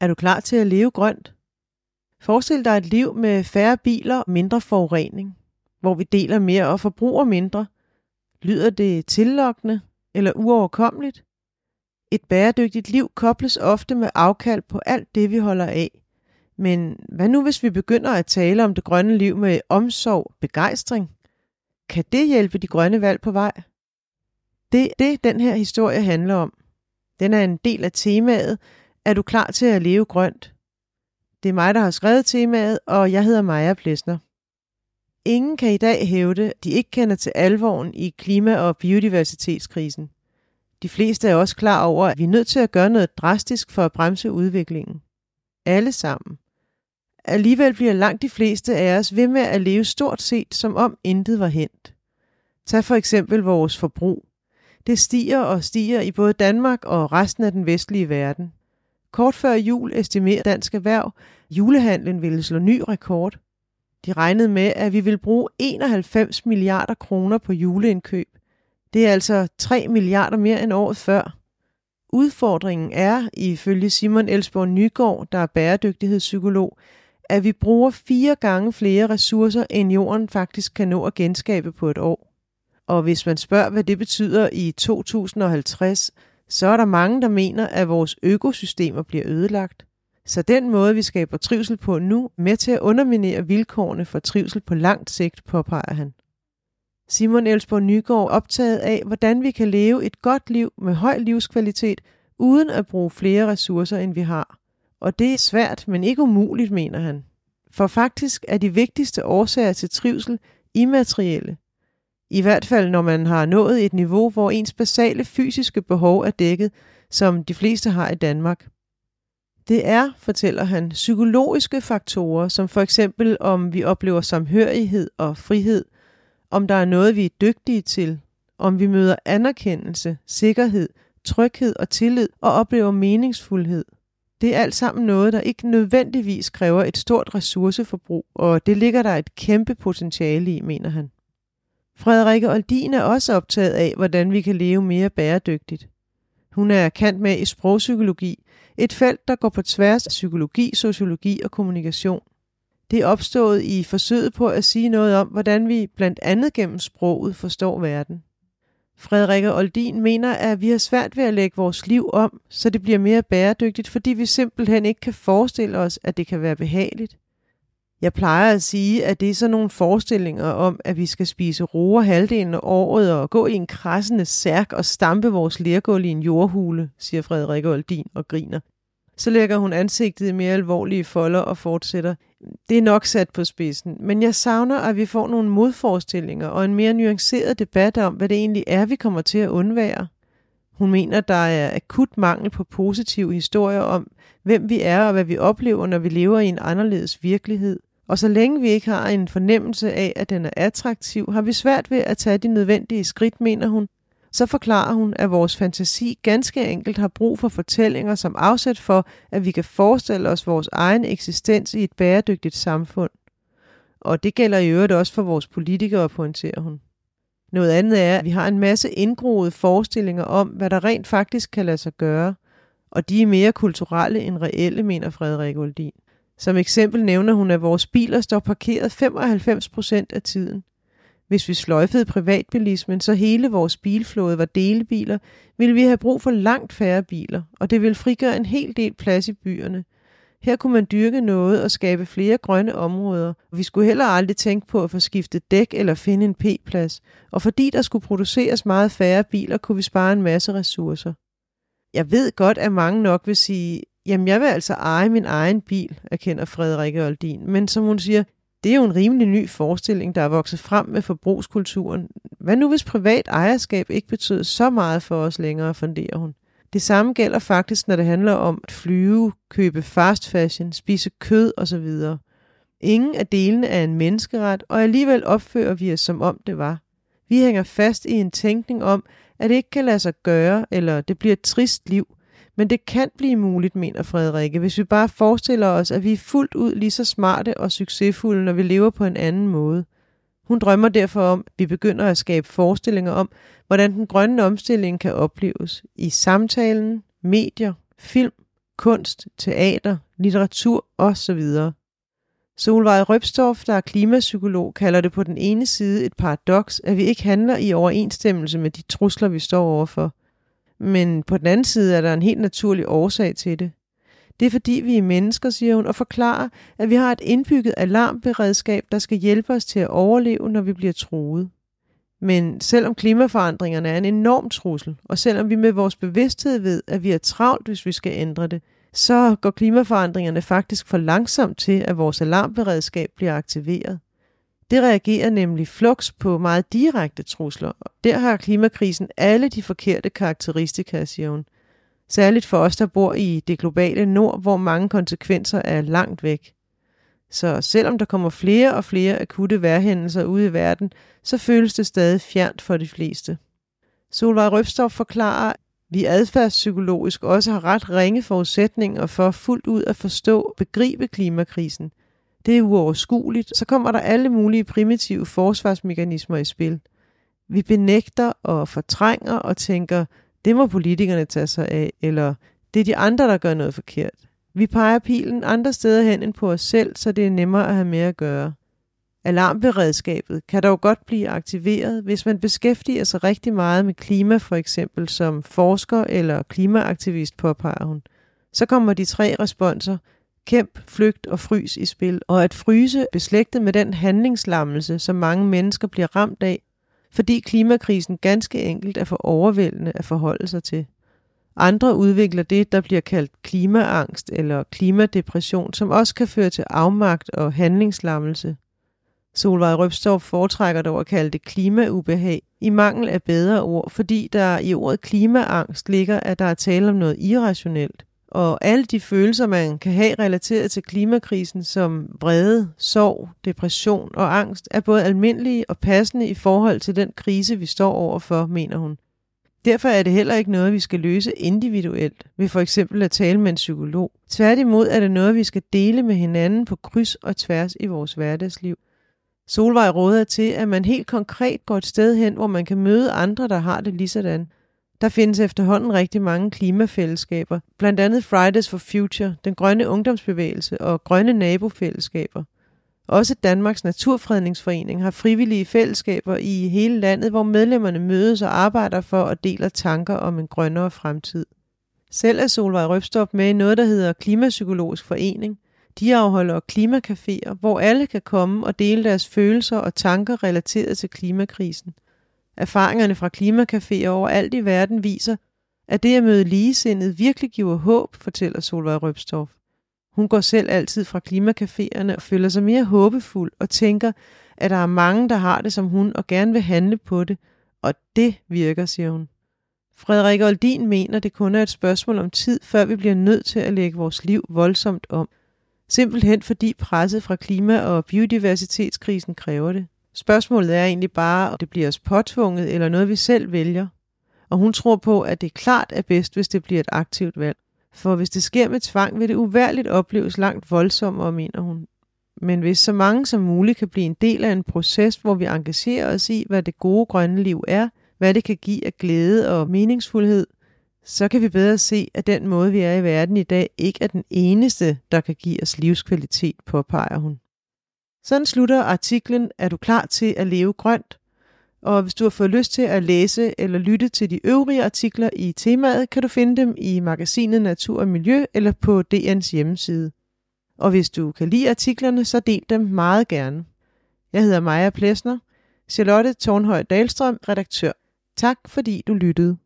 Er du klar til at leve grønt? Forestil dig et liv med færre biler og mindre forurening, hvor vi deler mere og forbruger mindre. Lyder det tillokkende eller uoverkommeligt? Et bæredygtigt liv kobles ofte med afkald på alt det, vi holder af. Men hvad nu, hvis vi begynder at tale om det grønne liv med omsorg, begejstring? Kan det hjælpe de grønne valg på vej? Det er det, den her historie handler om. Den er en del af temaet, er du klar til at leve grønt? Det er mig, der har skrevet temaet, og jeg hedder Maja Plesner. Ingen kan i dag hævde, de ikke kender til alvoren i klima- og biodiversitetskrisen. De fleste er også klar over, at vi er nødt til at gøre noget drastisk for at bremse udviklingen. Alle sammen. Alligevel bliver langt de fleste af os ved med at leve stort set, som om intet var hent. Tag for eksempel vores forbrug. Det stiger og stiger i både Danmark og resten af den vestlige verden. Kort før jul estimerer Dansk Erhverv, julehandlen ville slå ny rekord. De regnede med, at vi vil bruge 91 milliarder kroner på juleindkøb. Det er altså 3 milliarder mere end året før. Udfordringen er, ifølge Simon Elsborg Nygaard, der er bæredygtighedspsykolog, at vi bruger fire gange flere ressourcer, end jorden faktisk kan nå at genskabe på et år. Og hvis man spørger, hvad det betyder i 2050, så er der mange, der mener, at vores økosystemer bliver ødelagt. Så den måde, vi skaber trivsel på nu, med til at underminere vilkårene for trivsel på langt sigt, påpeger han. Simon Elsborg Nygaard optaget af, hvordan vi kan leve et godt liv med høj livskvalitet, uden at bruge flere ressourcer, end vi har. Og det er svært, men ikke umuligt, mener han. For faktisk er de vigtigste årsager til trivsel immaterielle. I hvert fald når man har nået et niveau, hvor ens basale fysiske behov er dækket, som de fleste har i Danmark. Det er, fortæller han, psykologiske faktorer, som for eksempel om vi oplever samhørighed og frihed, om der er noget, vi er dygtige til, om vi møder anerkendelse, sikkerhed, tryghed og tillid og oplever meningsfuldhed. Det er alt sammen noget, der ikke nødvendigvis kræver et stort ressourceforbrug, og det ligger der et kæmpe potentiale i, mener han. Frederikke Oldin er også optaget af, hvordan vi kan leve mere bæredygtigt. Hun er kendt med i sprogpsykologi, et felt, der går på tværs af psykologi, sociologi og kommunikation. Det er opstået i forsøget på at sige noget om, hvordan vi blandt andet gennem sproget forstår verden. Frederikke Oldin mener, at vi har svært ved at lægge vores liv om, så det bliver mere bæredygtigt, fordi vi simpelthen ikke kan forestille os, at det kan være behageligt. Jeg plejer at sige, at det er sådan nogle forestillinger om, at vi skal spise roer halvdelen af året og gå i en krassende særk og stampe vores lergulv i en jordhule, siger Frederik Oldin og griner. Så lægger hun ansigtet i mere alvorlige folder og fortsætter. Det er nok sat på spidsen, men jeg savner, at vi får nogle modforestillinger og en mere nuanceret debat om, hvad det egentlig er, vi kommer til at undvære. Hun mener, der er akut mangel på positive historier om, hvem vi er og hvad vi oplever, når vi lever i en anderledes virkelighed. Og så længe vi ikke har en fornemmelse af, at den er attraktiv, har vi svært ved at tage de nødvendige skridt, mener hun. Så forklarer hun, at vores fantasi ganske enkelt har brug for fortællinger som afsæt for, at vi kan forestille os vores egen eksistens i et bæredygtigt samfund. Og det gælder i øvrigt også for vores politikere, pointerer hun. Noget andet er, at vi har en masse indgroede forestillinger om, hvad der rent faktisk kan lade sig gøre, og de er mere kulturelle end reelle, mener Frederik Oldin. Som eksempel nævner hun, at vores biler står parkeret 95 procent af tiden. Hvis vi sløjfede privatbilismen, så hele vores bilflåde var delebiler, ville vi have brug for langt færre biler, og det ville frigøre en hel del plads i byerne. Her kunne man dyrke noget og skabe flere grønne områder, vi skulle heller aldrig tænke på at få skiftet dæk eller finde en p-plads. Og fordi der skulle produceres meget færre biler, kunne vi spare en masse ressourcer. Jeg ved godt, at mange nok vil sige, Jamen, jeg vil altså eje min egen bil, erkender Frederikke Oldin. Men som hun siger, det er jo en rimelig ny forestilling, der er vokset frem med forbrugskulturen. Hvad nu hvis privat ejerskab ikke betød så meget for os længere, funderer hun. Det samme gælder faktisk, når det handler om at flyve, købe fast fashion, spise kød osv. Ingen af delene er en menneskeret, og alligevel opfører vi os som om det var. Vi hænger fast i en tænkning om, at det ikke kan lade sig gøre, eller det bliver et trist liv, men det kan blive muligt, mener Frederikke, hvis vi bare forestiller os, at vi er fuldt ud lige så smarte og succesfulde, når vi lever på en anden måde. Hun drømmer derfor om, at vi begynder at skabe forestillinger om, hvordan den grønne omstilling kan opleves i samtalen, medier, film, kunst, teater, litteratur osv. Solvej Røbstorff, der er klimapsykolog, kalder det på den ene side et paradoks, at vi ikke handler i overensstemmelse med de trusler, vi står overfor. Men på den anden side er der en helt naturlig årsag til det. Det er fordi vi er mennesker, siger hun, og forklarer, at vi har et indbygget alarmberedskab, der skal hjælpe os til at overleve, når vi bliver truet. Men selvom klimaforandringerne er en enorm trussel, og selvom vi med vores bevidsthed ved, at vi er travlt, hvis vi skal ændre det, så går klimaforandringerne faktisk for langsomt til, at vores alarmberedskab bliver aktiveret. Det reagerer nemlig flux på meget direkte trusler. Der har klimakrisen alle de forkerte karakteristika, siger hun. Særligt for os, der bor i det globale nord, hvor mange konsekvenser er langt væk. Så selvom der kommer flere og flere akutte vejrhændelser ude i verden, så føles det stadig fjernt for de fleste. Solvej Røbstorff forklarer, at vi adfærdspsykologisk også har ret ringe forudsætninger for fuldt ud at forstå og begribe klimakrisen. Det er uoverskueligt, så kommer der alle mulige primitive forsvarsmekanismer i spil. Vi benægter og fortrænger og tænker, det må politikerne tage sig af, eller det er de andre, der gør noget forkert. Vi peger pilen andre steder hen end på os selv, så det er nemmere at have med at gøre. Alarmberedskabet kan dog godt blive aktiveret, hvis man beskæftiger sig rigtig meget med klima for eksempel som forsker eller klimaaktivist, påpeger hun. Så kommer de tre responser, kæmp, flygt og frys i spil, og at fryse beslægtet med den handlingslammelse, som mange mennesker bliver ramt af, fordi klimakrisen ganske enkelt er for overvældende at forholde sig til. Andre udvikler det, der bliver kaldt klimaangst eller klimadepression, som også kan føre til afmagt og handlingslammelse. Solvej Røbstorff foretrækker dog at kalde det klimaubehag, i mangel af bedre ord, fordi der i ordet klimaangst ligger, at der er tale om noget irrationelt. Og alle de følelser, man kan have relateret til klimakrisen, som vrede, sorg, depression og angst, er både almindelige og passende i forhold til den krise, vi står overfor, mener hun. Derfor er det heller ikke noget, vi skal løse individuelt, ved for eksempel at tale med en psykolog. Tværtimod er det noget, vi skal dele med hinanden på kryds og tværs i vores hverdagsliv. Solvej råder til, at man helt konkret går et sted hen, hvor man kan møde andre, der har det lige sådan. Der findes efterhånden rigtig mange klimafællesskaber, blandt andet Fridays for Future, den grønne ungdomsbevægelse og grønne nabofællesskaber. Også Danmarks Naturfredningsforening har frivillige fællesskaber i hele landet, hvor medlemmerne mødes og arbejder for at dele tanker om en grønnere fremtid. Selv er Solvej Røbstop med i noget, der hedder Klimapsykologisk Forening. De afholder klimakaféer, hvor alle kan komme og dele deres følelser og tanker relateret til klimakrisen. Erfaringerne fra klimacaféer overalt i verden viser, at det at møde ligesindet virkelig giver håb, fortæller Solvej Røbstorff. Hun går selv altid fra klimacaféerne og føler sig mere håbefuld og tænker, at der er mange, der har det som hun og gerne vil handle på det, og det virker, siger hun. Frederik Oldin mener, det kun er et spørgsmål om tid, før vi bliver nødt til at lægge vores liv voldsomt om. Simpelthen fordi presset fra klima- og biodiversitetskrisen kræver det. Spørgsmålet er egentlig bare, om det bliver os påtvunget eller noget, vi selv vælger. Og hun tror på, at det klart er bedst, hvis det bliver et aktivt valg. For hvis det sker med tvang, vil det uværligt opleves langt voldsommere, mener hun. Men hvis så mange som muligt kan blive en del af en proces, hvor vi engagerer os i, hvad det gode grønne liv er, hvad det kan give af glæde og meningsfuldhed, så kan vi bedre se, at den måde, vi er i verden i dag, ikke er den eneste, der kan give os livskvalitet, påpeger hun. Sådan slutter artiklen Er du klar til at leve grønt? Og hvis du har fået lyst til at læse eller lytte til de øvrige artikler i temaet, kan du finde dem i magasinet Natur og Miljø eller på DN's hjemmeside. Og hvis du kan lide artiklerne, så del dem meget gerne. Jeg hedder Maja Plesner, Charlotte Tornhøj Dalstrøm, redaktør. Tak fordi du lyttede.